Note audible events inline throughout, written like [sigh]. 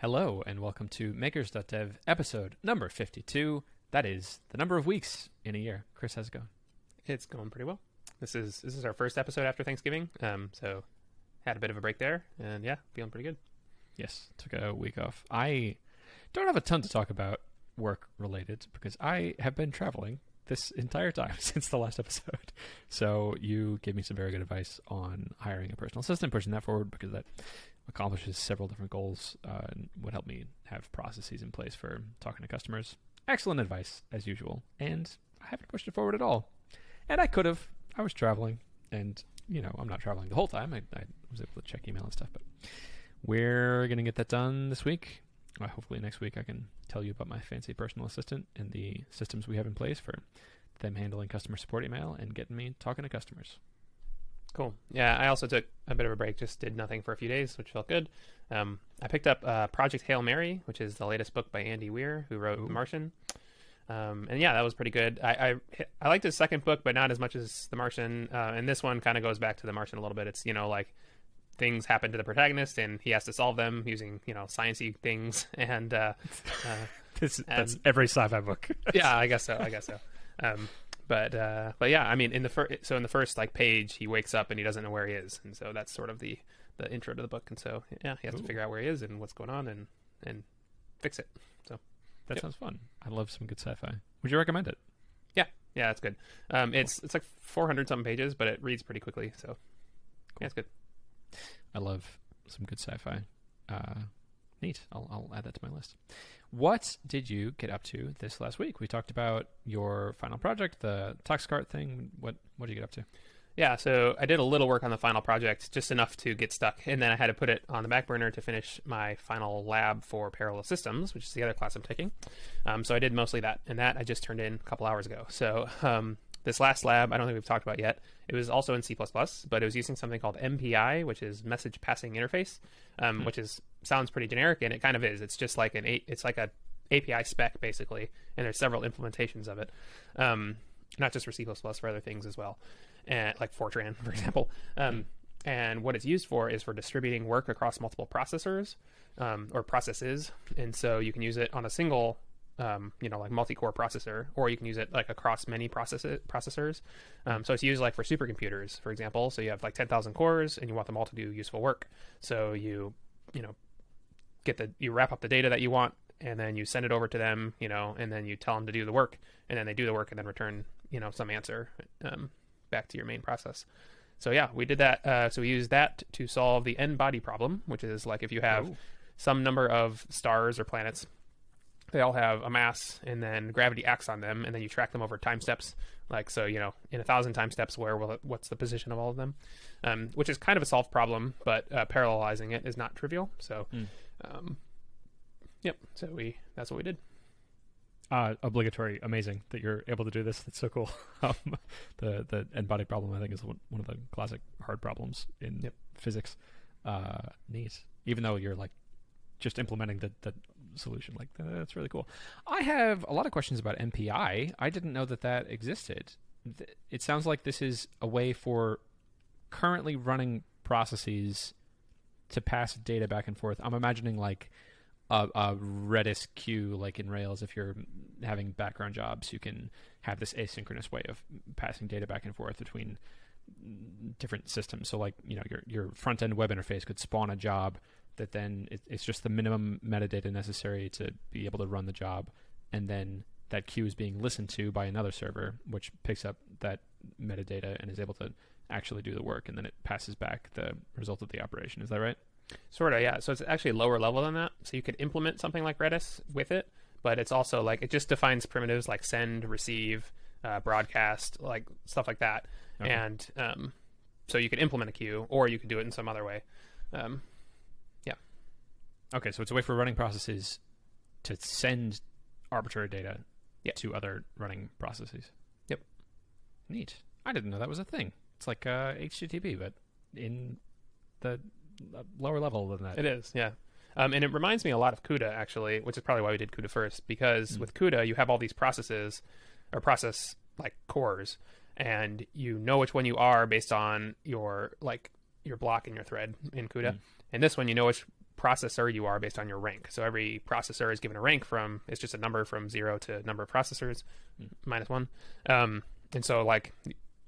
Hello, and welcome to Makers.dev episode number 52. That is the number of weeks in a year. Chris, how's it going? It's going pretty well. This is this is our first episode after Thanksgiving, um, so had a bit of a break there, and yeah, feeling pretty good. Yes, took a week off. I don't have a ton to talk about work related because I have been traveling this entire time [laughs] since the last episode. So you gave me some very good advice on hiring a personal assistant, pushing that forward because that accomplishes several different goals uh, and would help me have processes in place for talking to customers. Excellent advice as usual, and I haven't pushed it forward at all. And I could have. I was traveling, and you know I'm not traveling the whole time. I, I was able to check email and stuff, but we're gonna get that done this week. Uh, hopefully next week I can tell you about my fancy personal assistant and the systems we have in place for them handling customer support email and getting me talking to customers. Cool. Yeah, I also took a bit of a break, just did nothing for a few days, which felt good. Um, I picked up uh, Project Hail Mary, which is the latest book by Andy Weir, who wrote Ooh. The Martian. Um, and yeah, that was pretty good. I, I I liked his second book, but not as much as The Martian. Uh, and this one kind of goes back to The Martian a little bit. It's you know like things happen to the protagonist, and he has to solve them using you know sciencey things. [laughs] And uh, uh, [laughs] This, that's every sci-fi book. yeah, [laughs] I guess so. I guess so. Um, but uh, but yeah, I mean, in the first so in the first like page, he wakes up and he doesn't know where he is, and so that's sort of the the intro to the book. And so yeah, he has Ooh. to figure out where he is and what's going on and and fix it. So that Yep. sounds fun. I love some good sci-fi. Would you recommend it? Yeah, yeah, that's good. Um, it's it's like 400 something pages, but it reads pretty quickly. So yeah, it's good. I love some good sci-fi. Uh, neat. I'll, I'll add that to my list. What did you get up to this last week? We talked about your final project, the Toxcart thing. What what did you get up to? Yeah, so I did a little work on the final project, just enough to get stuck, and then I had to put it on the back burner to finish my final lab for parallel systems, which is the other class I'm taking. Um, so I did mostly that, and that I just turned in a couple hours ago. So um, this last lab, I don't think we've talked about yet. It was also in C++, but it was using something called MPI, which is Message Passing Interface, um, which is sounds pretty generic, and it kind of is. It's just like an a- it's like a API spec basically, and there's several implementations of it. Um, not just for C++, for other things as well, and like Fortran, [laughs] for example. Um, and what it's used for is for distributing work across multiple processors um, or processes, and so you can use it on a single, um, you know, like multi-core processor, or you can use it like across many process processors. Um, so it's used like for supercomputers, for example. So you have like 10,000 cores, and you want them all to do useful work. So you, you know, get the you wrap up the data that you want and then you send it over to them you know and then you tell them to do the work and then they do the work and then return you know some answer um, back to your main process so yeah we did that uh, so we used that to solve the n body problem which is like if you have Oh. some number of stars or planets they all have a mass and then gravity acts on them and then you track them over time steps like so you know in a thousand time steps where will it, what's the position of all of them um, which is kind of a solved problem but uh, parallelizing it is not trivial so Mm. Um, yep so we that's what we did Uh, obligatory, amazing that you're able to do this. That's so cool. [laughs] um, the the n body problem, I think, is one, one of the classic hard problems in Yep. physics. Uh, neat. Even though you're like just implementing the, the solution, like that's really cool. I have a lot of questions about MPI. I didn't know that that existed. It sounds like this is a way for currently running processes to pass data back and forth. I'm imagining like a, a Redis queue, like in Rails, if you're having background jobs, you can have this asynchronous way of passing data back and forth between different systems. So, like you know, your your front end web interface could spawn a job that then it, it's just the minimum metadata necessary to be able to run the job, and then that queue is being listened to by another server, which picks up that metadata and is able to actually do the work, and then it passes back the result of the operation. Is that right? Sort of, yeah. So it's actually lower level than that. So you could implement something like Redis with it, but it's also like it just defines primitives like send, receive, uh, broadcast, like stuff like that. Okay. And um, so you could implement a queue, or you could do it in some other way. Um, yeah. Okay, so it's a way for running processes to send arbitrary data to other running processes. Yep. Neat. I didn't know that was a thing. It's like uh, HTTP, but in the uh, lower level than that. It is, yeah. Um, and it reminds me a lot of CUDA, actually, which is probably why we did CUDA first, because Mm. with CUDA, you have all these processes or process like cores, and you know which one you are based on your like your block and your thread in CUDA. Mm. And this one, you know which processor you are based on your rank. So every processor is given a rank from it's just a number from zero to number of processors minus one. Um, and so like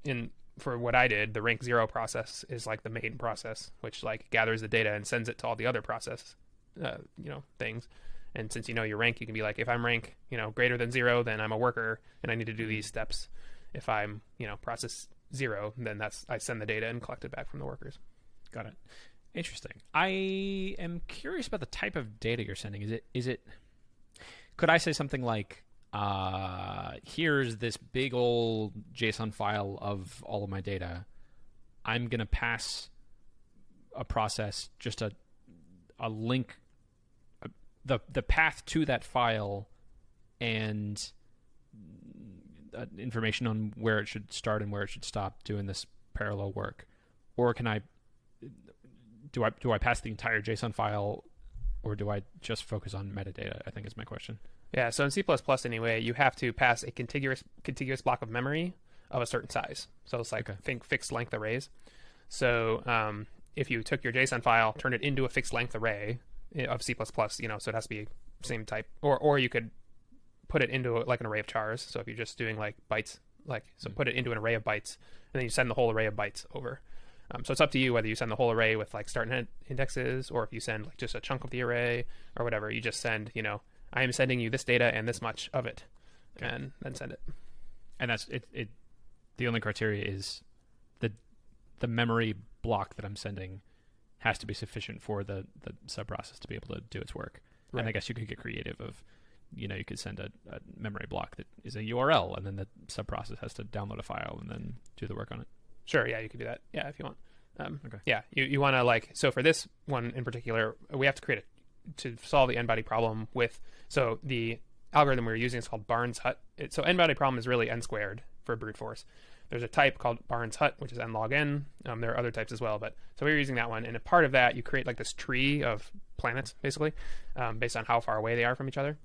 in for what I did, the rank zero process is like the main process, which like gathers the data and sends it to all the other process, uh, you know, things. And since you know your rank, you can be like, if I'm rank, you know, greater than zero, then I'm a worker and I need to do these steps. If I'm, you know, process zero, then that's I send the data and collect it back from the workers. Got it. Interesting. I am curious about the type of data you're sending. Is it is it could I say something like uh here's this big old JSON file of all of my data. I'm going to pass a process just a a link a, the the path to that file and uh, information on where it should start and where it should stop doing this parallel work or can I do I do I pass the entire JSON file, or do I just focus on metadata? I think is my question. Yeah, so in C++ anyway, you have to pass a contiguous contiguous block of memory of a certain size. So it's like Okay. think fixed length arrays. So um, if you took your JSON file, turned it into a fixed length array eh, of C++, you know, so it has to be same type, or or you could put it into like an array of chars. So if you're just doing like bytes, like so, put it into an array of bytes, and then you send the whole array of bytes over. Um, so it's up to you whether you send the whole array with like start and indexes, or if you send like just a chunk of the array or whatever. You just send, you know, I am sending you this data and this much of it, Okay. and then send it. And that's it. It the only criteria is the the memory block that I'm sending has to be sufficient for the the sub process to be able to do its work. And I guess you could get creative of, you know, you could send a, a memory block that is a URL, and then the sub process has to download a file and then do the work on it. Sure, yeah, you could do that. Yeah, if you want. Um, Okay. Yeah, you, you want to like so for this one in particular, we have to create a to solve the n body problem with so the algorithm we were using is called Barnes Hut. So n body problem is really n squared for brute force. There's a type called Barnes Hut, which is n log n. Um, there are other types as well, but so we were using that one. And a part of that, you create like this tree of planets, basically, um, based on how far away they are from each other.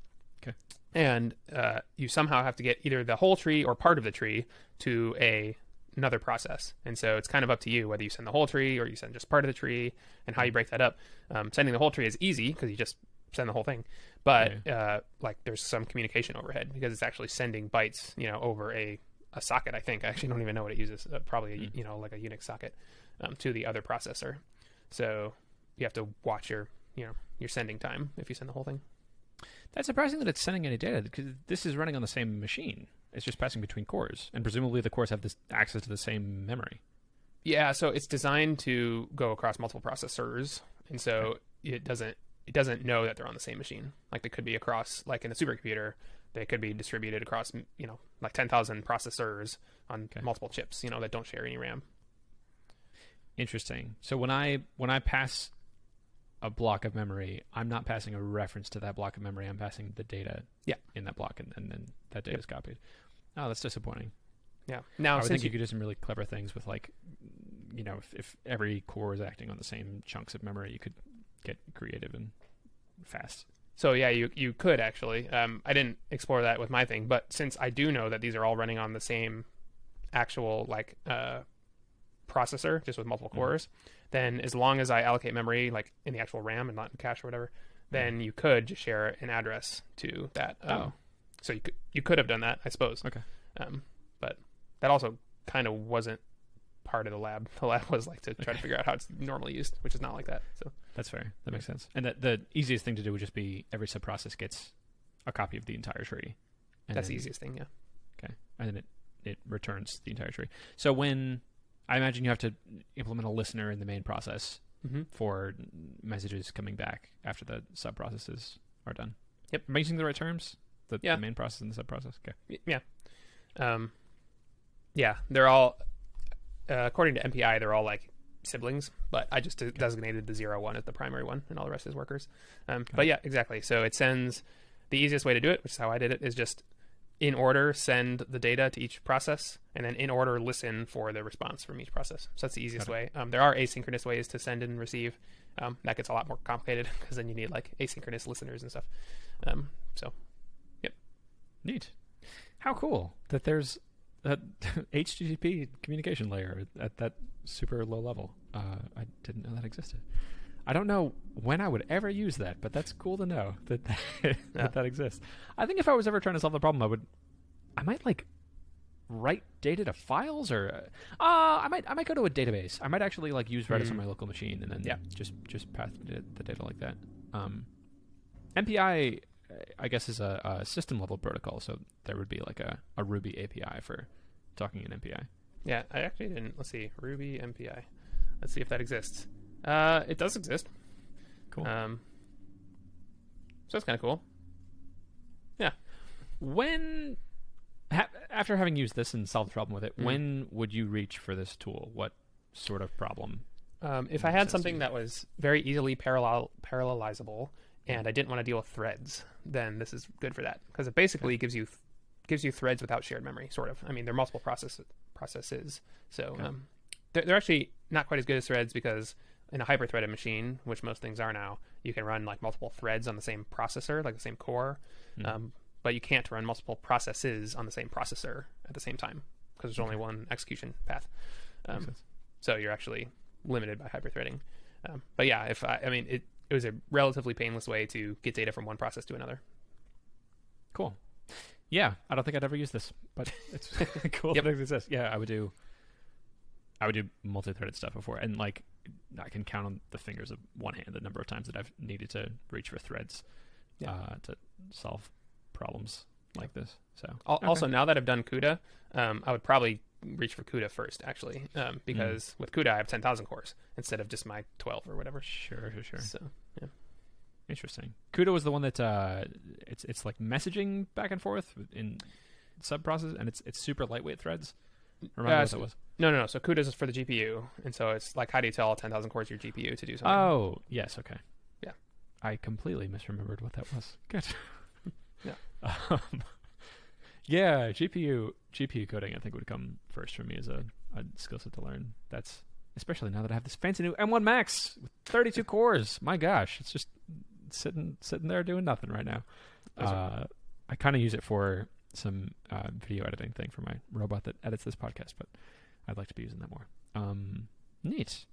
Okay. And uh, you somehow have to get either the whole tree or part of the tree to a another process. And so it's kind of up to you whether you send the whole tree or you send just part of the tree and how you break that up. Um, sending the whole tree is easy because you just send the whole thing. But uh, like there's some communication overhead because it's actually sending bytes, you know, over a, a socket. I think I actually don't even know what it uses. Uh, probably a, you know like a Unix socket um, to the other processor. So you have to watch your you know your sending time if you send the whole thing. That's surprising that it's sending any data because this is running on the same machine. It's just passing between cores, and presumably the cores have this access to the same memory. Yeah, so it's designed to go across multiple processors, and so it doesn't it doesn't know that they're on the same machine. Like they could be across, like in a supercomputer, they could be distributed across, you know, like ten thousand processors on Okay. multiple chips, you know, that don't share any RAM. Interesting. So when I when I pass a block of memory, I'm not passing a reference to that block of memory. I'm passing the data Yeah. in that block, and, and then that data Yep. is copied. Oh, that's disappointing. Yeah. I Now, since think you you, could do some really clever things with like, you know, if, if every core is acting on the same chunks of memory, you could get creative and fast. so yeah, you you could actually. Um, I didn't explore that with my thing, but since I do know that these are all running on the same actual like uh, processor, just with multiple Mhm. cores, then as long as I allocate memory like in the actual RAM and not in cache or whatever, then you could just share an address to that. Um, Oh. so you could you could have done that, I suppose. Okay. Um, but that also kind of wasn't part of the lab. [laughs] The lab was like to try to figure out how it's normally used, which is not like that. So That's fair. That makes sense. And the, the easiest thing to do would just be every subprocess gets a copy of the entire tree. That's the easiest thing. Yeah. Okay. And then it, it returns the entire tree. So when I imagine you have to implement a listener in the main process Mm-hmm. for messages coming back after the sub processes are done. Yep. Am I using the right terms? The, Yeah. the main process and the sub process? Okay. Yeah. Um, yeah, they're all uh, according to MPI, they're all like siblings, but I just de- designated the zero one as the primary one, and all the rest is workers. Um, but yeah, exactly. So it sends the easiest way to do it, which is how I did it, is just in order send the data to each process, and then in order listen for the response from each process. So that's the easiest way. Um, there are asynchronous ways to send and receive. Um, that gets a lot more complicated [laughs] because then you need like asynchronous listeners and stuff. Um, so yep. Neat. How cool that there's a [laughs] HTTP communication layer at that super low level. Uh, I didn't know that existed. I don't know when I would ever use that, but that's cool to know that that, [laughs] Yeah. that, that exists. I think if I was ever trying to solve the problem, I would, I might like write data to files, or uh, I might I might go to a database. I might actually like use Redis on Mm. my local machine, and then Yeah. just just pass the, data like that. Um, MPI, uh, I guess, is a, a system level protocol, so there would be like a, a Ruby API for talking in MPI. Yeah, I actually didn't. Let's see, Ruby MPI. Let's see if that exists. Uh, it does exist. Cool. Um, so that's kind of cool. Yeah. When ha- after having used this and solved the problem with it, Mm. when would you reach for this tool? What sort of problem? Um, if I had something that was very easily parallel parallelizable, and I didn't want to deal with threads, then this is good for that because it basically gives you gives you threads without shared memory. Sort of. I mean, they're multiple process processes, so Okay. um, they're, they're actually not quite as good as threads because in a hyper-threaded machine, which most things are now, you can run like multiple threads on the same processor, like the same core, Mm. um, but you can't run multiple processes on the same processor at the same time because there's only one execution path. Um, so you're actually limited by hyperthreading. Um, but yeah, if I, I mean, it, it was a relatively painless way to get data from one process to another. Cool. Yeah, I don't think I'd ever use this, but [laughs] it's [laughs] cool Yep. that it exists. Yeah, I would do. I would do multi-threaded stuff before, and like I can count on the fingers of one hand the number of times that I've needed to reach for threads Yeah. uh, to solve problems like this. So Al Okay. Also, now that I've done CUDA, um, I would probably reach for CUDA first, actually, um, because with CUDA I have 10,000 cores instead of just my 12 or whatever. sure, sure, sure. So Interesting. CUDA was the one that uh, it's it's like messaging back and forth in sub process, and it's it's super lightweight threads. Remember Uh, what that was? no, no, no. So CUDA is for the GPU, and so it's like how do you tell 10,000 cores your GPU to do something? Oh, yes, okay. Yeah. I completely misremembered what that was. [laughs] Good. Yeah. Um, [laughs] yeah, GPU GPU coding I think would come first for me as a, a skill set to learn. That's especially now that I have this fancy new M1 Max with 32 [laughs] cores. My gosh, it's just sitting sitting there doing nothing right now. Uh, I kind of use it for some uh, video editing thing for my robot that edits this podcast, but I'd like to be using that more. Um, neat.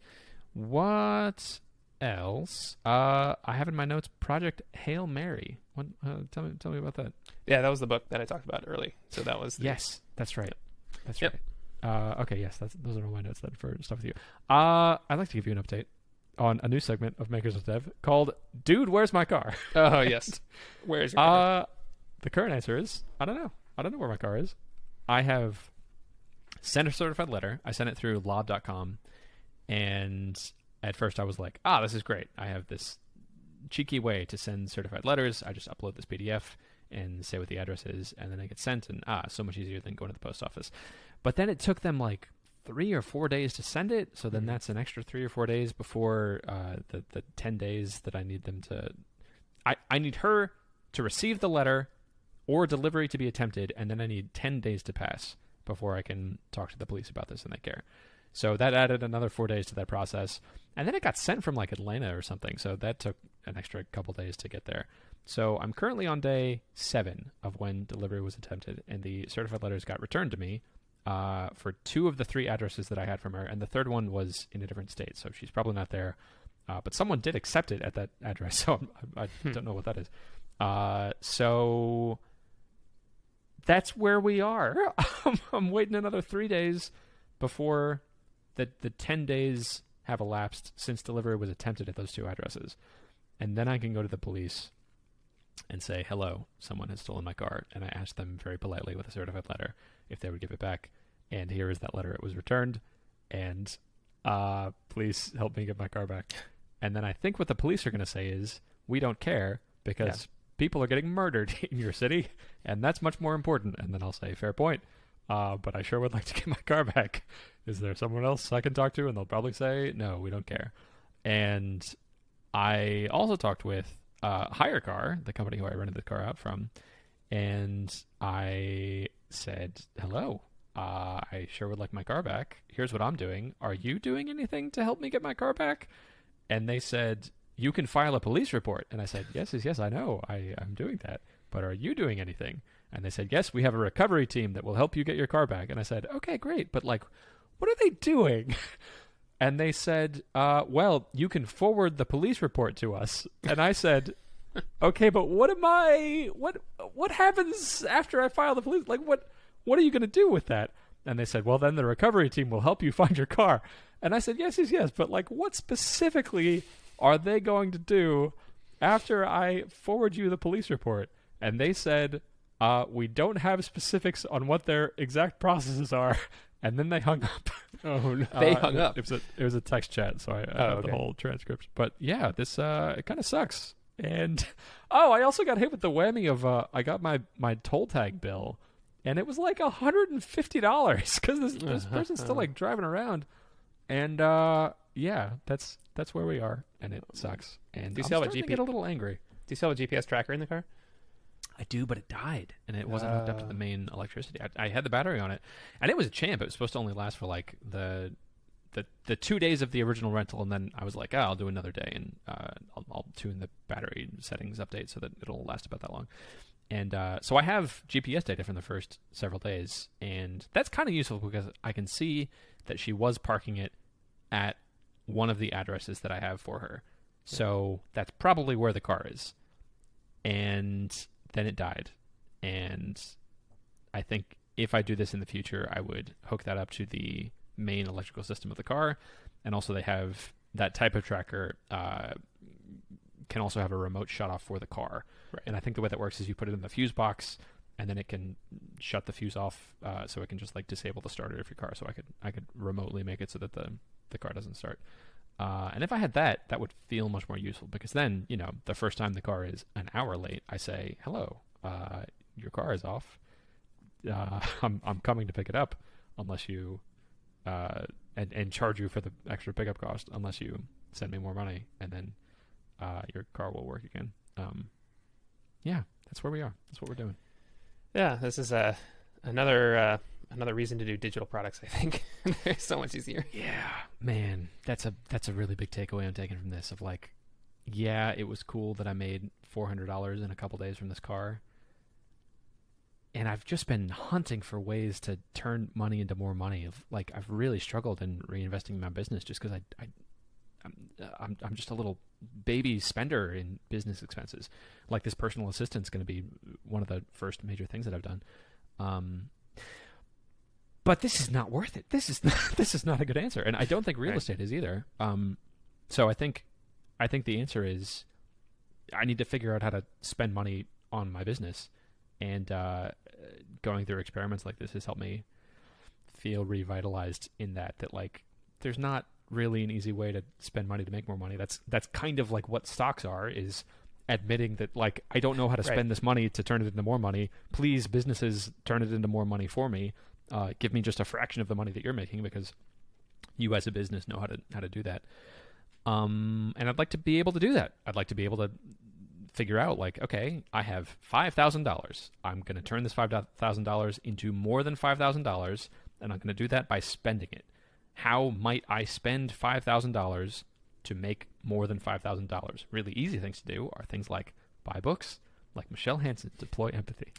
What else? Uh, I have in my notes Project Hail Mary. What? Uh, tell me, tell me about that. Yeah, that was the book that I talked about early. So that was the, Yes, that's right. That's Yep. right. Uh, okay, yes, that's, those are all my notes then for stuff with you. Uh, I'd like to give you an update on a new segment of Makers of Dev called "Dude, Where's My Car." Oh [laughs] yes. Where's your car? The current answer is I don't know. I don't know where my car is. I have sent a certified letter. I sent it through lob.com. And at first I was like, ah, this is great. I have this cheeky way to send certified letters. I just upload this PDF and say what the address is, and then it gets sent. And ah, so much easier than going to the post office. But then it took them like three or four days to send it. So then Mhm. that's an extra three or four days before uh, the, the 10 days that I need them to. I, I need her to receive the letter or delivery to be attempted, and then I need 10 days to pass before I can talk to the police about this and they care. So that added another four days to that process. And then it got sent from like Atlanta or something. So that took an extra couple days to get there. So I'm currently on day seven of when delivery was attempted, and the certified letters got returned to me uh, for two of the three addresses that I had from her, and the third one was in a different state, so she's probably not there. Uh, but someone did accept it at that address, [laughs] so I'm, I, I Hmm. don't know what that is. Uh, so that's where we are. [laughs] I'm, I'm waiting another three days before the the ten days have elapsed since delivery was attempted at those two addresses, and then I can go to the police and say, "Hello, someone has stolen my car," and I ask them very politely with a certified letter if they would give it back. And here is that letter; it was returned, and uh, please help me get my car back. And then I think what the police are going to say is, "We don't care because people are getting murdered [laughs] in your city, and that's much more important." And then I'll say, "Fair point." Uh, but I sure would [laughs] like to get my car back. Is there someone else I can talk to? And they'll probably say, no, we don't care. And I also talked with uh, HyreCar, the company who I rented the car out from, and I said, hello. Uh, I sure would like my car back. Here's what I'm doing. Are you doing anything to help me get my car back? And they said, you can file a police report. And I said, yes, yes, yes, I know. I, I'm doing that. But are you doing anything? And they said, yes, we have a recovery team that will help you get your car back. And I said, okay, great. But like, what are they doing? [laughs] and they said, uh, "Well, you can forward the police report to us." And I said, [laughs] "Okay, but what am I? What what happens after I file the police? Like, what what are you going to do with that?" And they said, "Well, then the recovery team will help you [laughs] find your car." And I said, "Yes, yes, yes, but like, what specifically are they going to do after I forward you the police report?" And they said, uh, "We don't have specifics on what their exact processes are." [laughs] And then they hung up. [laughs] Oh, no. they Uh, hung up. It was a it was a text chat, so I, I Oh, have okay. the whole transcript. But yeah, this uh, it kind of sucks. And [laughs] oh, I also got hit with the whammy of uh, I got my my toll tag bill, and it was like hundred and fifty dollars because this this person's still like driving around, and uh, yeah, that's that's where we are, and it sucks. And Do you I'm still have a to get a little angry. Do you still have a GPS tracker in the car? I do, but it died, and it wasn't hooked up to the Uh. main electricity. I, I had the battery on it, and it was a champ. It was supposed to only last for like the the the two days of the original rental, and then I was like, oh, I'll do another day, and uh, I'll, I'll tune the battery settings update so that it'll last about that long. And uh, so I have GPS data from the first several days, and that's kind of useful because I can see that she was parking it at one of the addresses that I have for her. So that's probably where the car is. And then it died. And I think if I do this in the future, I would hook that up to the main electrical system of the car. And also, they have that type of tracker uh, can also have a remote shut off for the car. Right. And I think the way that works is you put it in the fuse box, and then it can shut the fuse off, uh, so it can just like disable the starter of your car. So I could I could remotely make it so that the the car doesn't start. Uh, and if I had that, that would feel much more useful because then, you know, the first time the car is an hour late, I say, "Hello, uh, your car is off. Uh, [laughs] I'm I'm coming to pick it up, unless you uh, and and charge you for the extra pickup cost, unless you send me more money, and then uh, your car will work again." Um, yeah, that's where we are. That's what we're doing. Yeah, this is uh, another another reason to do digital products. I think [laughs] they're so much easier. Yeah, man, that's a that's a really big takeaway I'm taking from this. Of like, yeah, it was cool that I made four hundred dollars in a couple days from this car, and I've just been hunting for ways to turn money into more money. Of like, I've really struggled in reinvesting in my business just because I, I, I'm, I'm I'm just a little baby spender in business expenses. Like this personal assistant's going to be one of the first major things that I've done. Um, but this is not worth it. This is [laughs] not, this is not a good answer, and I don't think real Right. estate is either. Um, so I think I think the answer is I need to figure out how to spend money on my business, and uh, going through experiments like this has helped me feel revitalized in that that like there's not really an easy way to spend money to make more money. That's that's kind of like what stocks are is admitting that like I don't know how to Right. spend this money to turn it into more money. Please businesses turn it into more money for me. Uh, give me just a fraction of the money that you're making because you as a business know how to how to do that. Um, and I'd like to be able to do that. I'd like to be able to figure out like, okay, I have five thousand dollars. I'm going to turn this five thousand dollars into more than five thousand dollars, and I'm going to do that by spending it. How might I spend five thousand dollars to make more than five thousand dollars? Really easy things to do are things like buy books, like Michele Hansen, deploy empathy,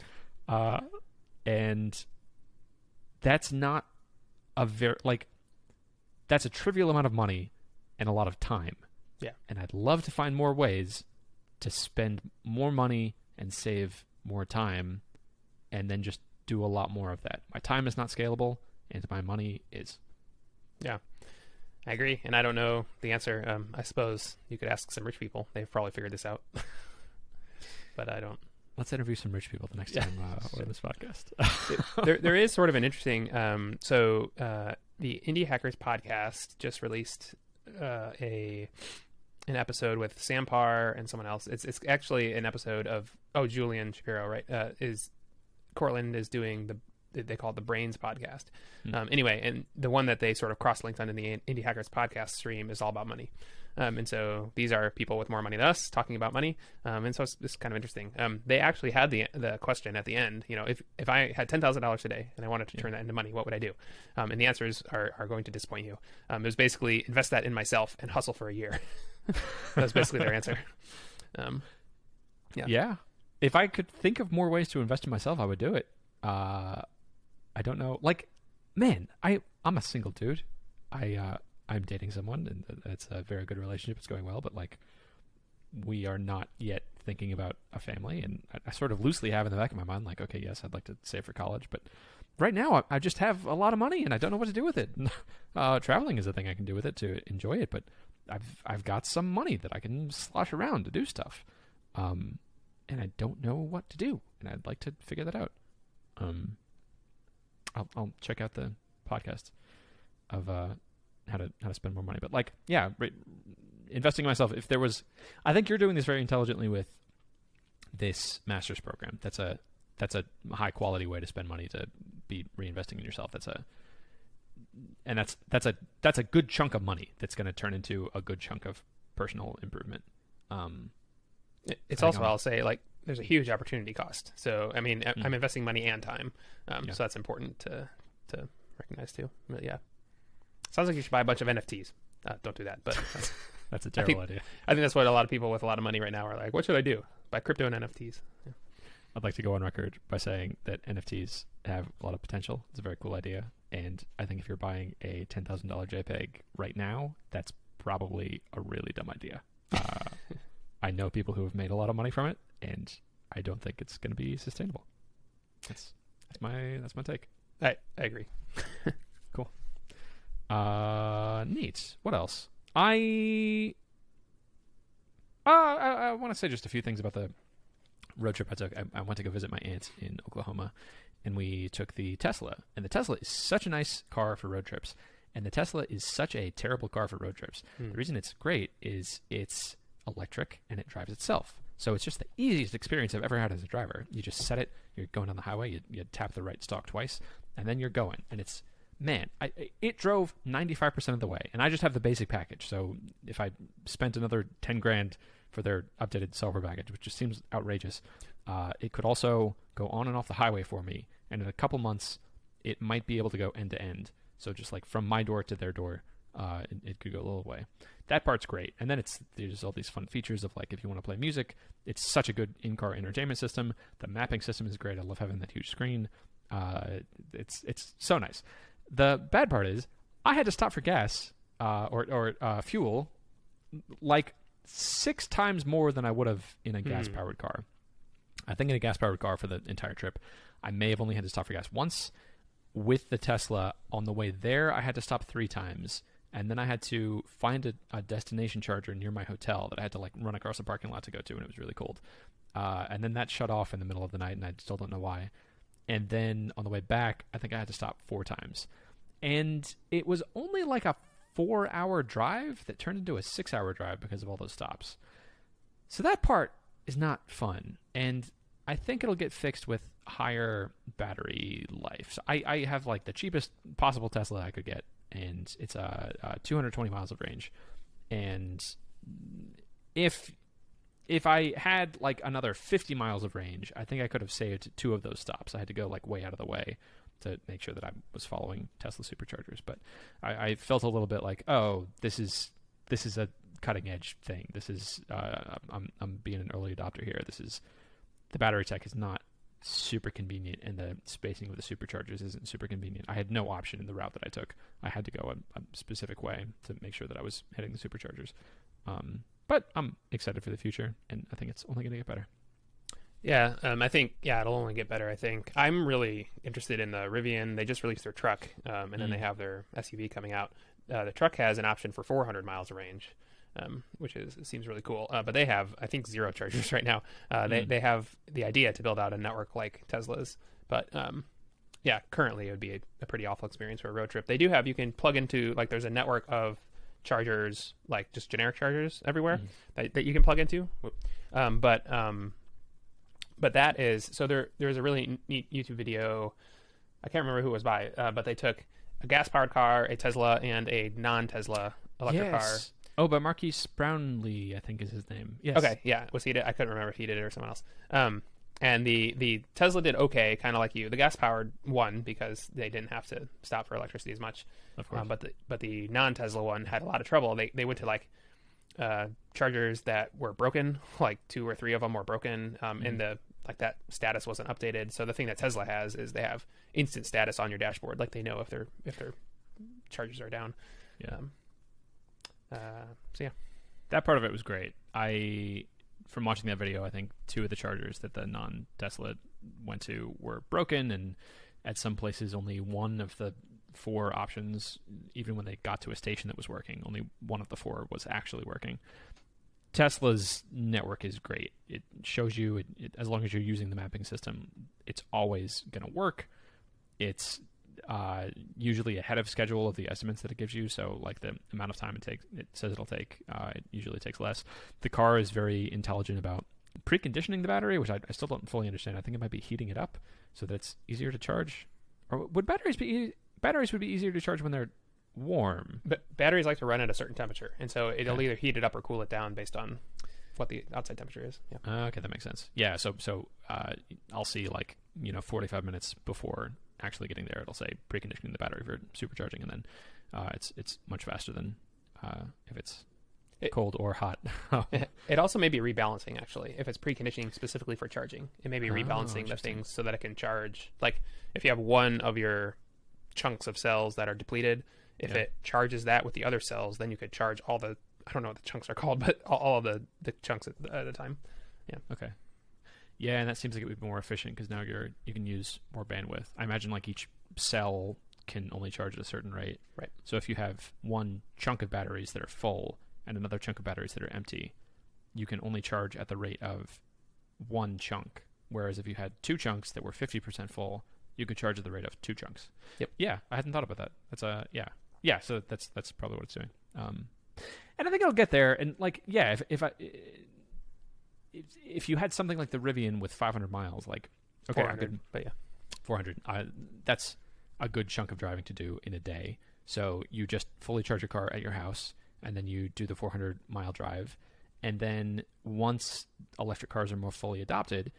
uh, and that's not a very like that's a trivial amount of money and a lot of time. Yeah. And I'd love to find more ways to spend more money and save more time and then just do a lot more of that. My time is not scalable and my money is. Yeah. I agree, and I don't know the answer. Um, I suppose you could ask some rich people; they've probably figured this out. [laughs] but I don't. Let's interview some rich people the next time uh, we're on this podcast. there, there is sort of an interesting. Um, so uh, the Indie Hackers podcast just released uh, a an episode with Sam Parr and someone else. It's it's actually an episode of oh Julian Shapiro right uh, is Courtland is doing the they call it the Brains podcast. Hmm. Um, anyway, and the one that they sort of cross linked on in the Indie Hackers podcast stream is all about money. Um, and so these are people with more money than us talking about money. Um, and so it's, it's kind of interesting. Um, they actually had the the question at the end. You know, if if I had ten thousand dollars today and I wanted to turn that into money, what would I do? Um, and the answers are are going to disappoint you. Um, it was basically invest that in myself and hustle for a year. [laughs] That's basically their answer. Um, Yeah. yeah. If I could think of more ways to invest in myself, I would do it. Uh, I don't know. Like, man, I I'm a single dude. I uh, I'm dating someone, and it's a very good relationship. It's going well, but like, we are not yet thinking about a family. And I, I sort of loosely have in the back of my mind, like, okay, yes, I'd like to save for college, but right now I, I just have a lot of money and I don't know what to do with it. [laughs] uh, traveling is a thing I can do with it to enjoy it, but I've I've got some money that I can slosh around to do stuff, um, and I don't know what to do, and I'd like to figure that out. Um, I'll I'll check out the podcast of uh how to how to spend more money, but like yeah, right, investing in myself. If there was, I think you're doing this very intelligently with this master's program. That's a that's a high quality way to spend money to be reinvesting in yourself. That's a and that's that's a that's a good chunk of money that's going to turn into a good chunk of personal improvement. Um, It- It's also I'll say like there's a huge opportunity cost. So I mean I- Mm. I'm investing money and time, um, Yeah. so that's important to to recognize too. But yeah, sounds like you should buy a bunch of NFTs. Uh, don't do that, but [laughs] that's, that's a I terrible think- idea. I think that's what a lot of people with a lot of money right now are like. What should I do? Buy crypto and NFTs. I'd like to go on record by saying that NFTs have a lot of potential. It's a very cool idea, and I think if you're buying a ten thousand dollar JPEG right now, that's probably a really dumb idea. Uh, [laughs] I know people who have made a lot of money from it, and I don't think it's going to be sustainable. That's that's my that's my take. I I agree. [laughs] Uh, neat. What else? I uh, I, I want to say just a few things about the road trip I took. I, I went to go visit my aunt in Oklahoma, and we took the Tesla. And the Tesla is such a nice car for road trips, and the Tesla is such a terrible car for road trips. Hmm. The reason it's great is it's electric and it drives itself. So it's just the easiest experience I've ever had as a driver. You just set it, you're going down the highway, you, you tap the right stalk twice, and then you're going. And it's man, I, it drove 95% of the way, and I just have the basic package. So if I spent another 10 grand for their updated software package, which just seems outrageous, uh, it could also go on and off the highway for me. And in a couple months, it might be able to go end to end. So just like from my door to their door, uh, it, it could go a little way. That part's great. And then it's there's all these fun features of like if you want to play music, it's such a good in-car entertainment system. The mapping system is great. I love having that huge screen. Uh, it's it's so nice. The bad part is I had to stop for gas uh, or or uh, fuel like six times more than I would have in a Hmm. gas powered car. I think in a gas powered car for the entire trip, I may have only had to stop for gas once. With the Tesla on the way there, I had to stop three times, and then I had to find a, a destination charger near my hotel that I had to like run across the parking lot to go to, and it was really cold. Uh, and then that shut off in the middle of the night, and I still don't know why. And then on the way back, I think I had to stop four times, and it was only like a four-hour drive that turned into a six-hour drive because of all those stops. So that part is not fun, and I think it'll get fixed with higher battery life. So I, I have like the cheapest possible Tesla I could get, and it's a uh, uh, 220 miles of range. And if if I had like another 50 miles of range, I think I could have saved two of those stops. I had to go like way out of the way to make sure that I was following Tesla superchargers. But I, I felt a little bit like, oh, this is this is a cutting edge thing. This is uh, I'm I'm being an early adopter here. This is the battery tech is not super convenient, and the spacing of the superchargers isn't super convenient. I had no option in the route that I took. I had to go a, a specific way to make sure that I was hitting the superchargers. Um, but I'm excited for the future, and I think it's only going to get better. Yeah, um, I think yeah, it'll only get better. I think I'm really interested in the Rivian. They just released their truck, um, and then Mm. they have their SUV coming out. Uh, the truck has an option for 400 miles of range, um, which is seems really cool. Uh, but they have, I think, zero chargers [laughs] right now. Uh, they Mm. they have the idea to build out a network like Tesla's, but um, yeah, currently it would be a, a pretty awful experience for a road trip. They do have you can plug into like there's a network of chargers, like just generic chargers everywhere Mhm. that, that you can plug into. Um, but um, but that is so there. There's a really neat YouTube video. I can't remember who it was by, uh, but they took a gas powered car, a Tesla, and a non Tesla electric car. Oh, but Marques Brownlee, I think is his name. Yes. Okay, yeah, was he? Did, I couldn't remember if he did it or someone else. Um, and the the Tesla did okay, kind of like you. The gas powered one because they didn't have to stop for electricity as much. Of course. Um, but the but the non Tesla one had a lot of trouble. They they went to like uh, chargers that were broken, [laughs] like two or three of them were broken, um, and the like that status wasn't updated. So the thing that Tesla has is they have instant status on your dashboard, like they know if their if their charges are down. yeah. Um, Uh, so yeah, that part of it was great. I, from watching that video, I think two of the chargers that the non Tesla went to were broken, and at some places only one of the four options, even when they got to a station that was working, only one of the four was actually working. Tesla's network is great. It shows you, it, it, as long as you're using the mapping system, it's always going to work. It's uh, usually ahead of schedule of the estimates that it gives you. So, like the amount of time it takes, it says it'll take, uh, it usually takes less. The car is very intelligent about preconditioning the battery, which I, I, still don't fully understand. I think it might be heating it up so that it's easier to charge. Or would batteries be batteries would be easier to charge when they're warm? But batteries like to run at a certain temperature, and so it'll okay. either heat it up or cool it down based on what the outside temperature is. Yeah. Uh, okay, that makes sense. Yeah. So so uh, I'll see like you know 45 minutes before actually getting there, it'll say preconditioning the battery for supercharging, and then uh, it's it's much faster than uh, if it's it, cold or hot. [laughs] [laughs] it also may be rebalancing actually. If it's preconditioning specifically for charging, it may be oh, rebalancing oh, the things so that it can charge. Like if you have one of your chunks of cells that are depleted, if yeah. it charges that with the other cells, then you could charge all the I don't know what the chunks are called, [laughs] but all, all of the the chunks at, at a time. Yeah. Okay. Yeah, and that seems like it would be more efficient because now you're you can use more bandwidth. I imagine like each cell can only charge at a certain rate. Right. So if you have one chunk of batteries that are full and another chunk of batteries that are empty, you can only charge at the rate of one chunk. Whereas if you had two chunks that were 50% full, you could charge at the rate of two chunks. Yep. Yeah, I hadn't thought about that. That's a yeah. Yeah, so that's that's probably what it's doing. Um, and I think it'll get there. And like, yeah, if if I if you had something like the Rivian with 500 miles, like okay, 400, but yeah, 400. Uh, that's a good chunk of driving to do in a day. So you just fully charge your car at your house, and then you do the 400 mile drive, and then once electric cars are more fully adopted,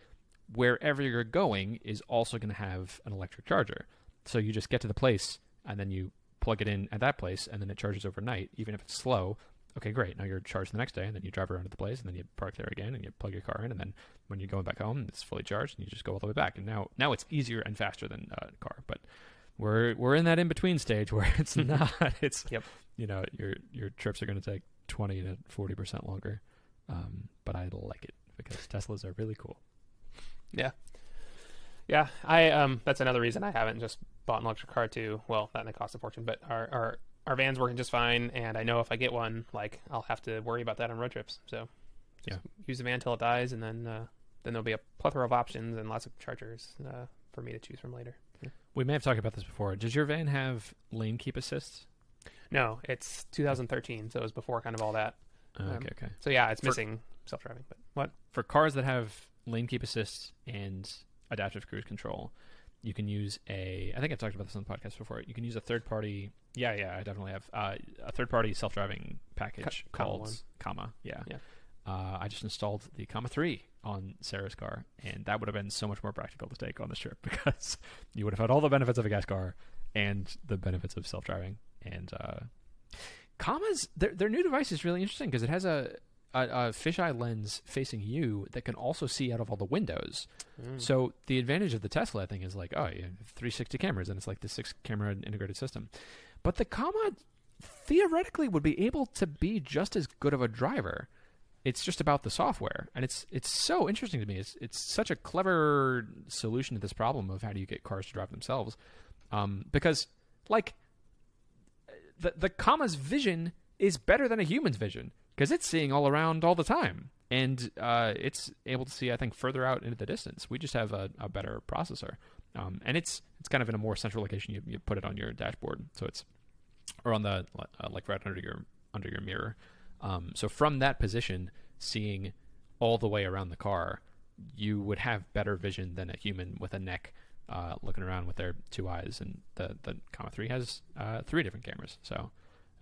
wherever you're going is also going to have an electric charger. So you just get to the place, and then you plug it in at that place, and then it charges overnight, even if it's slow okay, great. Now you're charged the next day, and then you drive around to the place, and then you park there again, and you plug your car in, and then when you're going back home, it's fully charged, and you just go all the way back. And now, now it's easier and faster than a car. But we're we're in that in between stage [laughs] where it's not. It's yep. You know, your your trips are going to take twenty to forty percent longer. Um, but I like it because Teslas are really cool. Yeah. Yeah, I um that's another reason I haven't just bought an electric car too. Well, that may cost a fortune, but our our our van's working just fine, and I know if I get one, like I'll have to worry about that on road trips. So yeah, use the van till it dies, and then uh, then there'll be a plethora of options and lots of chargers uh, for me to choose from later. Yeah. We may have talked about this before. Does your van have lane keep assists? No, it's 2013, so it was before kind of all that. Uh, um, okay, okay. So yeah, it's for, missing self-driving. But what for cars that have lane keep assists and adaptive cruise control? You can use a I think I've talked about this on the podcast before. You can use a third party. Yeah, yeah, I definitely have uh, a third party self driving package Ka- called Comma. Yeah. yeah. Uh, I just installed the Comma three on Sarah's car, and that would have been so much more practical to take on the trip [laughs] because you would have had all the benefits of a gas car and the benefits of self driving. And uh, Comma's their their new device is really interesting because it has a a, a fisheye lens facing you that can also see out of all the windows. Mm. So the advantage of the Tesla, I think, is like, oh, you have 360 cameras, and it's like the six camera integrated system. But the Comma theoretically would be able to be just as good of a driver. It's just about the software, and it's it's so interesting to me. It's it's such a clever solution to this problem of how do you get cars to drive themselves, um, because like the the Comma's vision is better than a human's vision because it's seeing all around all the time. And uh, it's able to see i think further out into the distance. We just have a, a better processor. Um, and it's it's kind of in a more central location. You, you put it on your dashboard. So it's or on the uh, like right under your under your mirror. Um, so from that position seeing all the way around the car you would have better vision than a human with a neck uh, looking around with their two eyes and the the comma 3 has uh, three different cameras. So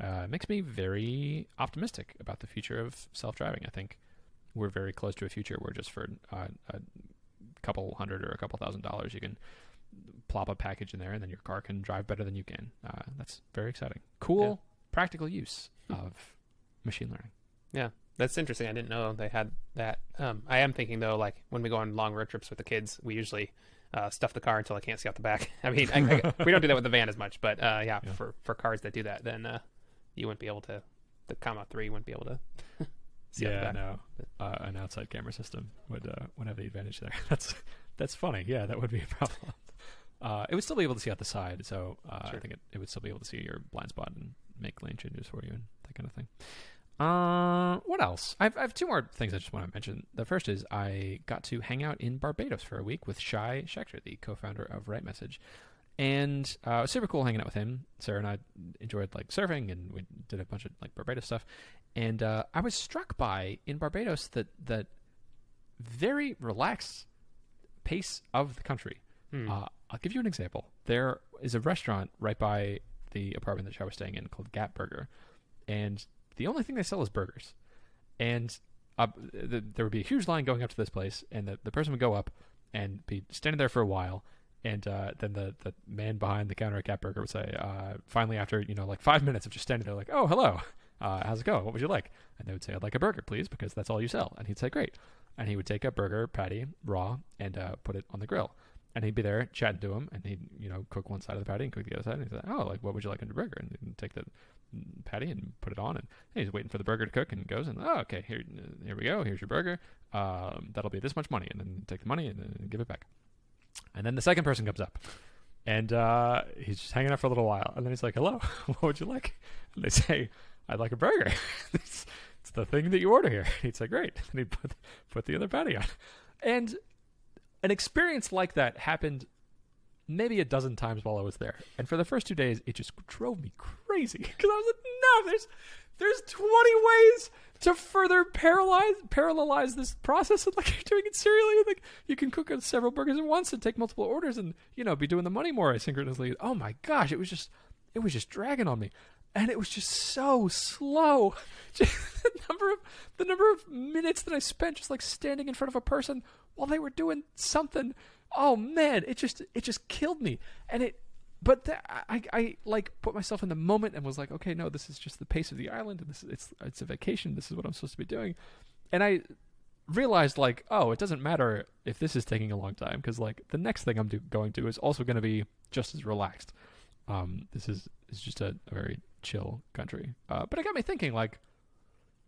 uh, makes me very optimistic about the future of self driving. I think we're very close to a future where just for uh, a couple hundred or a couple thousand dollars, you can plop a package in there and then your car can drive better than you can. Uh, that's very exciting. Cool, yeah. practical use hmm. of machine learning. Yeah, that's interesting. I didn't know they had that. Um, I am thinking though, like when we go on long road trips with the kids, we usually uh, stuff the car until I can't see out the back. [laughs] I mean, I, I, we don't do that with the van as much, but uh, yeah, yeah, for for cars that do that, then uh, you wouldn't be able to the comma three wouldn't be able to. [laughs] see out the yeah, back. no, uh, an outside camera system would uh, would have the advantage there. [laughs] That's that's funny. Yeah, that would be a [laughs] problem. Uh, it would still be able to see out the side, so uh, I think it, it would still be able to see your blind spot and make lane changes for you and that kind of thing. Uh, what else? I've, I have two more things I just want to mention. The first is I got to hang out in Barbados for a week with Shai Schechter, the co-founder of RightMessage, and uh, it was super cool hanging out with him. Sarah and I enjoyed like surfing, and we did a bunch of like Barbados stuff. And uh, I was struck by in Barbados that that very relaxed pace of the country. Hmm. Uh, I'll give you an example. There is a restaurant right by the apartment that I was staying in called Gap Burger, and the only thing they sell is burgers. And uh, th- there would be a huge line going up to this place, and the, the person would go up and be standing there for a while, and uh, then the, the man behind the counter at Gap Burger would say, uh, finally, after you know like five minutes of just standing there, like, "Oh, hello, uh, how's it going? What would you like?" And they would say, "I'd like a burger, please," because that's all you sell. And he'd say, "Great," and he would take a burger patty raw and uh, put it on the grill. And he'd be there chatting to him, and he'd you know cook one side of the patty and cook the other side. And he'd say, "Oh, like what would you like in your burger?" And he'd take the mm, patty and put it on, and he's waiting for the burger to cook, and goes and oh, okay, here, here we go. Here's your burger. Um, that'll be this much money, and then take the money and then give it back. And then the second person comes up, and uh, he's just hanging out for a little while, and then he's like, "Hello, [laughs] what would you like?" And they say, "I'd like a burger." [laughs] it's, it's the thing that you order here. [laughs] He'd say, "Great," and he put put the other patty on, and an experience like that happened maybe a dozen times while I was there. And for the first two days, it just drove me crazy because I was like, no, there's there's 20 ways to further paralyze parallelize this process and like you're [laughs] doing it serially. Like you can cook several burgers at once and take multiple orders and you know be doing the money more asynchronously. Oh my gosh it was just it was just dragging on me. And it was just so slow. [laughs] Just the number of the number of minutes that i spent just like standing in front of a person while they were doing something. Oh man it just it just killed me. And it but th- I, I like put myself in the moment and was like, okay, no, this is just the pace of the island, and this it's it's a vacation. This is what I'm supposed to be doing, and I realized like, oh, it doesn't matter if this is taking a long time because like the next thing I'm do- going to is also going to be just as relaxed. Um, this is is just a, a very chill country, uh, but it got me thinking like.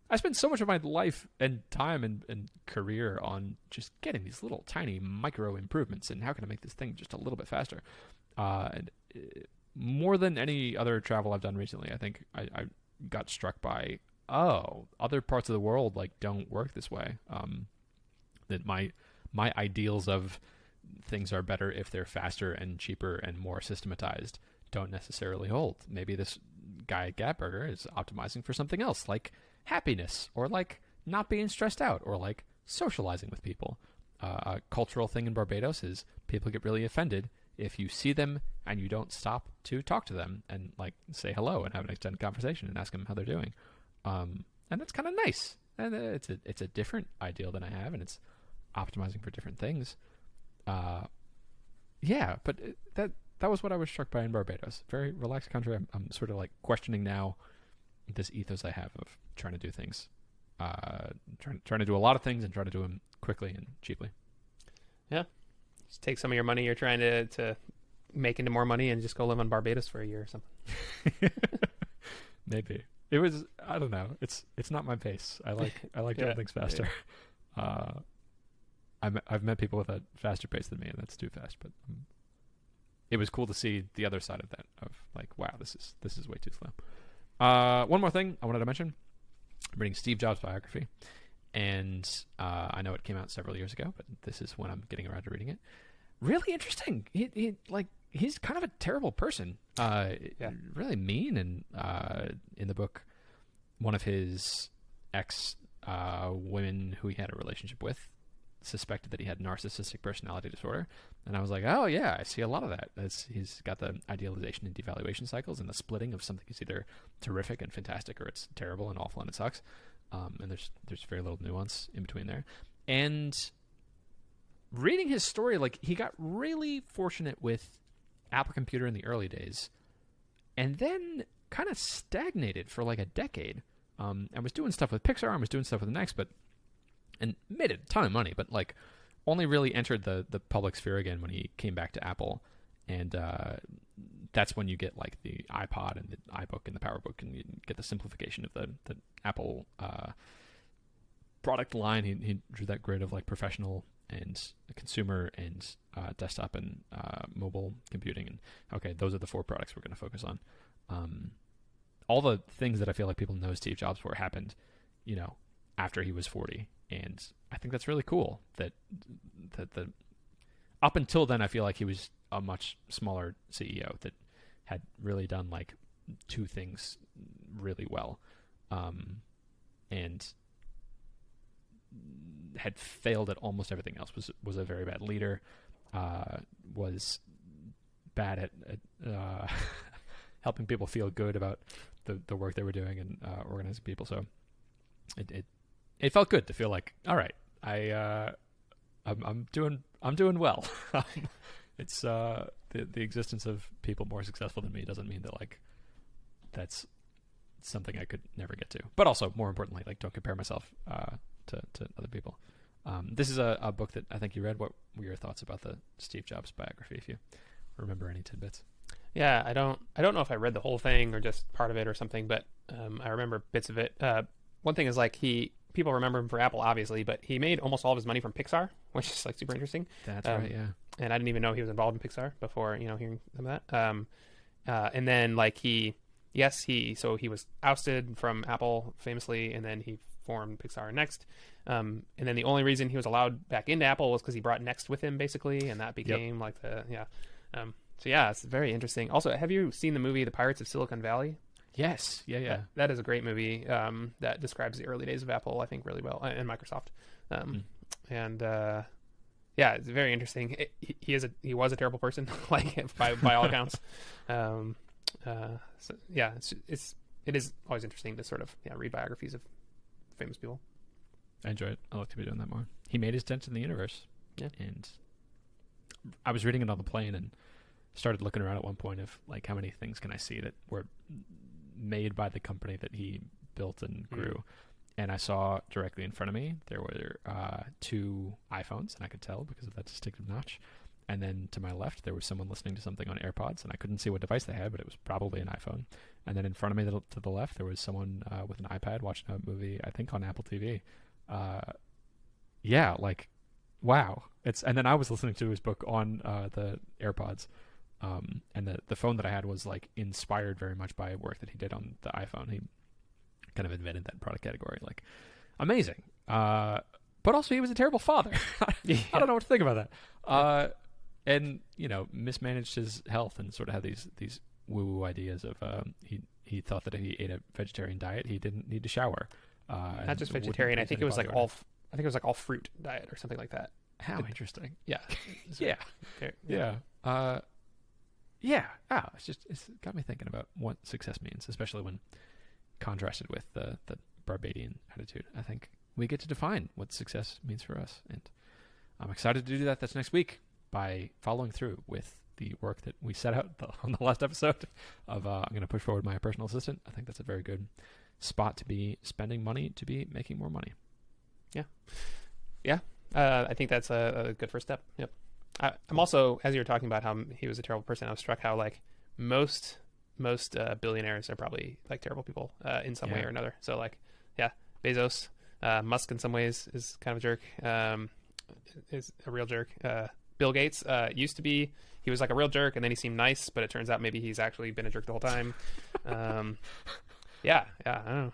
I spend so much of my life and time and, and career on just getting these little tiny micro improvements and how can I make this thing just a little bit faster. Uh, and more than any other travel I've done recently, I think I, I got struck by oh, other parts of the world like don't work this way. Um, that my my ideals of things are better if they're faster and cheaper and more systematized don't necessarily hold. Maybe this guy at Gap Burger is optimizing for something else, like happiness, or like not being stressed out, or like socializing with people. Uh, a cultural thing in Barbados is people get really offended if you see them and you don't stop to talk to them and like say hello and have an extended conversation and ask them how they're doing. Um, and that's kind of nice. And uh, it's a it's a different ideal than I have, and it's optimizing for different things. Uh, yeah, but it- that that was what I was struck by in Barbados. Very relaxed country. I'm, I'm sort of like questioning now this ethos I have of trying to do things, uh, trying trying to do a lot of things and trying to do them quickly and cheaply. Just take some of your money you're trying to to make into more money and just go live on Barbados for a year or something. [laughs] Maybe it was. I don't know. It's it's not my pace. I like I like doing [laughs] Yeah, things faster. [laughs] Uh, I'm, I've met people with a faster pace than me, and that's too fast. But um, it was cool to see the other side of that. Of like, wow, this is this is way too slow. Uh, one more thing I wanted to mention. I'm reading Steve Jobs' biography, and uh, I know it came out several years ago, but this is when I'm getting around to reading it. Really interesting. He, he like he's kind of a terrible person. Uh, Yeah. really mean, and uh, in the book, one of his ex uh, women who he had a relationship with suspected that he had narcissistic personality disorder, and I was like, oh yeah, I see a lot of that. That's, he's got the idealization and devaluation cycles, and the splitting of something is either terrific and fantastic, or it's terrible and awful and it sucks. Um, and there's there's very little nuance in between there. And reading his story, like he got really fortunate with Apple Computer in the early days, and then kind of stagnated for like a decade. Um, and was doing stuff with Pixar and was doing stuff with the NeXT, but and made a ton of money, but like only really entered the the public sphere again when he came back to Apple, and uh, that's when you get like the iPod and the iBook and the PowerBook, and you get the simplification of the the Apple uh, product line. He, he drew that grid of like professional and consumer and uh, desktop and uh, mobile computing. And okay, those are the four products we're going to focus on. Um, all the things that I feel like people know Steve Jobs for happened, you know, after he was 40. And I think that's really cool that that the up until then I feel like he was a much smaller CEO that had really done like two things really well. Um, and had failed at almost everything else. Was was a very bad leader. Uh, was bad at, at uh, [laughs] helping people feel good about the, the work they were doing and uh, organizing people. So it, it it felt good to feel like all right, I uh, I'm, I'm doing I'm doing well. [laughs] it's uh, the the existence of people more successful than me doesn't mean that like that's something I could never get to. But also, more importantly, like don't compare myself uh, to to other people. Um, this is a, a book that I think you read. What were your thoughts about the Steve Jobs biography? If you remember any tidbits. Yeah, I don't. I don't know if I read the whole thing or just part of it or something, but um, I remember bits of it. Uh, one thing is like he people remember him for Apple, obviously, but he made almost all of his money from Pixar, [laughs] which is like super interesting. That's Um, right. Yeah. And I didn't even know he was involved in Pixar before you know hearing some of that. Um, uh, and then like he, yes, he so he was ousted from Apple famously, and then he formed Pixar next. Um, and then the only reason he was allowed back into Apple was because he brought NeXT with him, basically, and that became like the yeah. Um, so yeah, it's very interesting. Also, have you seen the movie The Pirates of Silicon Valley? Yes. Yeah. Yeah. That, that is a great movie um, that describes the early days of Apple, I think, really well, uh, and Microsoft. Um, And uh, yeah, it's very interesting. It- he, he is a he was a terrible person, [laughs] like by by all accounts. [laughs] Um, uh, so yeah, it's it's it is always interesting to sort of yeah read biographies of famous people. I enjoy it. I like to be doing that more. He made his dent in the universe. Yeah. And I was reading it on the plane and started looking around at one point of like how many things can I see that were made by the company that he built and Mm. And I saw directly in front of me there were uh, two iPhones, and I could tell because of that distinctive notch. And then to my left, there was someone listening to something on AirPods, and I couldn't see what device they had, but it was probably an iPhone. And then in front of me to the- to the left, there was someone uh, with an iPad watching a movie, I think on Apple TV. Uh, yeah, like, wow. It's and then I was listening to his book on uh, the AirPods, um, and the the phone that I had was like inspired very much by work that he did on the iPhone. He kind of invented that product category, like amazing. Uh, but also, he was a terrible father. [laughs] I don't know what to think about that. Uh, and you know, mismanaged his health and sort of had these these woo woo ideas of um, he he thought that if he ate a vegetarian diet, he didn't need to shower. Uh, Not just vegetarian. I think it was like body all. f- I think it was like all fruit diet or something like that. How it- interesting. [laughs] Yeah. [laughs] Yeah. Very- Yeah. Uh, yeah. Ah, it's just it's got me thinking about what success means, especially when contrasted with the the Barbadian attitude. I think we get to define what success means for us, and I'm excited to do that. That's next week by following through with the work that we set out [laughs] the, on the last episode of uh, I'm going to push forward my personal assistant. I think that's a very good spot to be spending money to be making more money. Yeah. Yeah. Uh, I think that's a, a good first step. Yep. I, I'm also, as you were talking about how he was a terrible person, I was struck how like most most uh, billionaires are probably like terrible people uh, in some way or another. So like, yeah, Bezos, uh, Musk in some ways is kind of a jerk. Um, is a real jerk. Uh, Bill Gates uh, used to be. He was like a real jerk, and then he seemed nice, but it turns out maybe he's actually been a jerk the whole time. Um, [laughs] yeah, yeah, I don't know.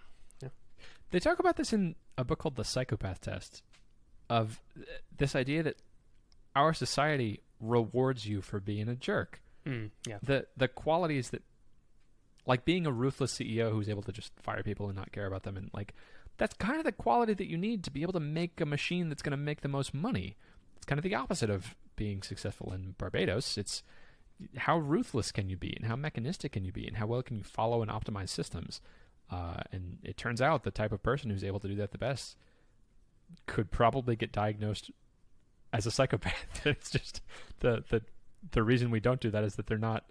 They talk about this in a book called The Psychopath Test of this idea that our society rewards you for being a jerk. Mm, yeah, The the qualities that like being a ruthless CEO who's able to just fire people and not care about them and like that's kind of the quality that you need to be able to make a machine that's going to make the most money. It's kind of the opposite of being successful in Barbados. It's how ruthless can you be and how mechanistic can you be and how well can you follow and optimize systems. Uh, and it turns out the type of person who's able to do that the best could probably get diagnosed as a psychopath. [laughs] it's just the the the reason we don't do that is that they're not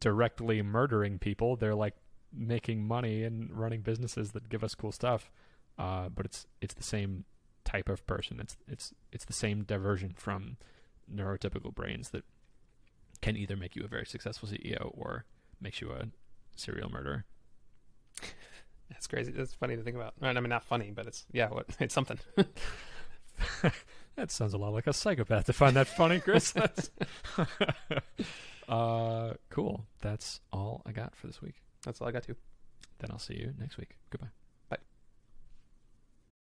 directly murdering people. They're like making money and running businesses that give us cool stuff. Uh, but it's it's the same type of person. It's it's it's the same diversion from neurotypical brains that can either make you a very successful CEO or makes you a serial murderer. That's crazy. That's funny to think about. I mean, not funny, but it's yeah, what [laughs] it's something. [laughs] that sounds a lot like a psychopath to find that funny, Chris. [laughs] uh, cool. That's all I got for this week. That's all I got to. Then I'll see you next week. Goodbye.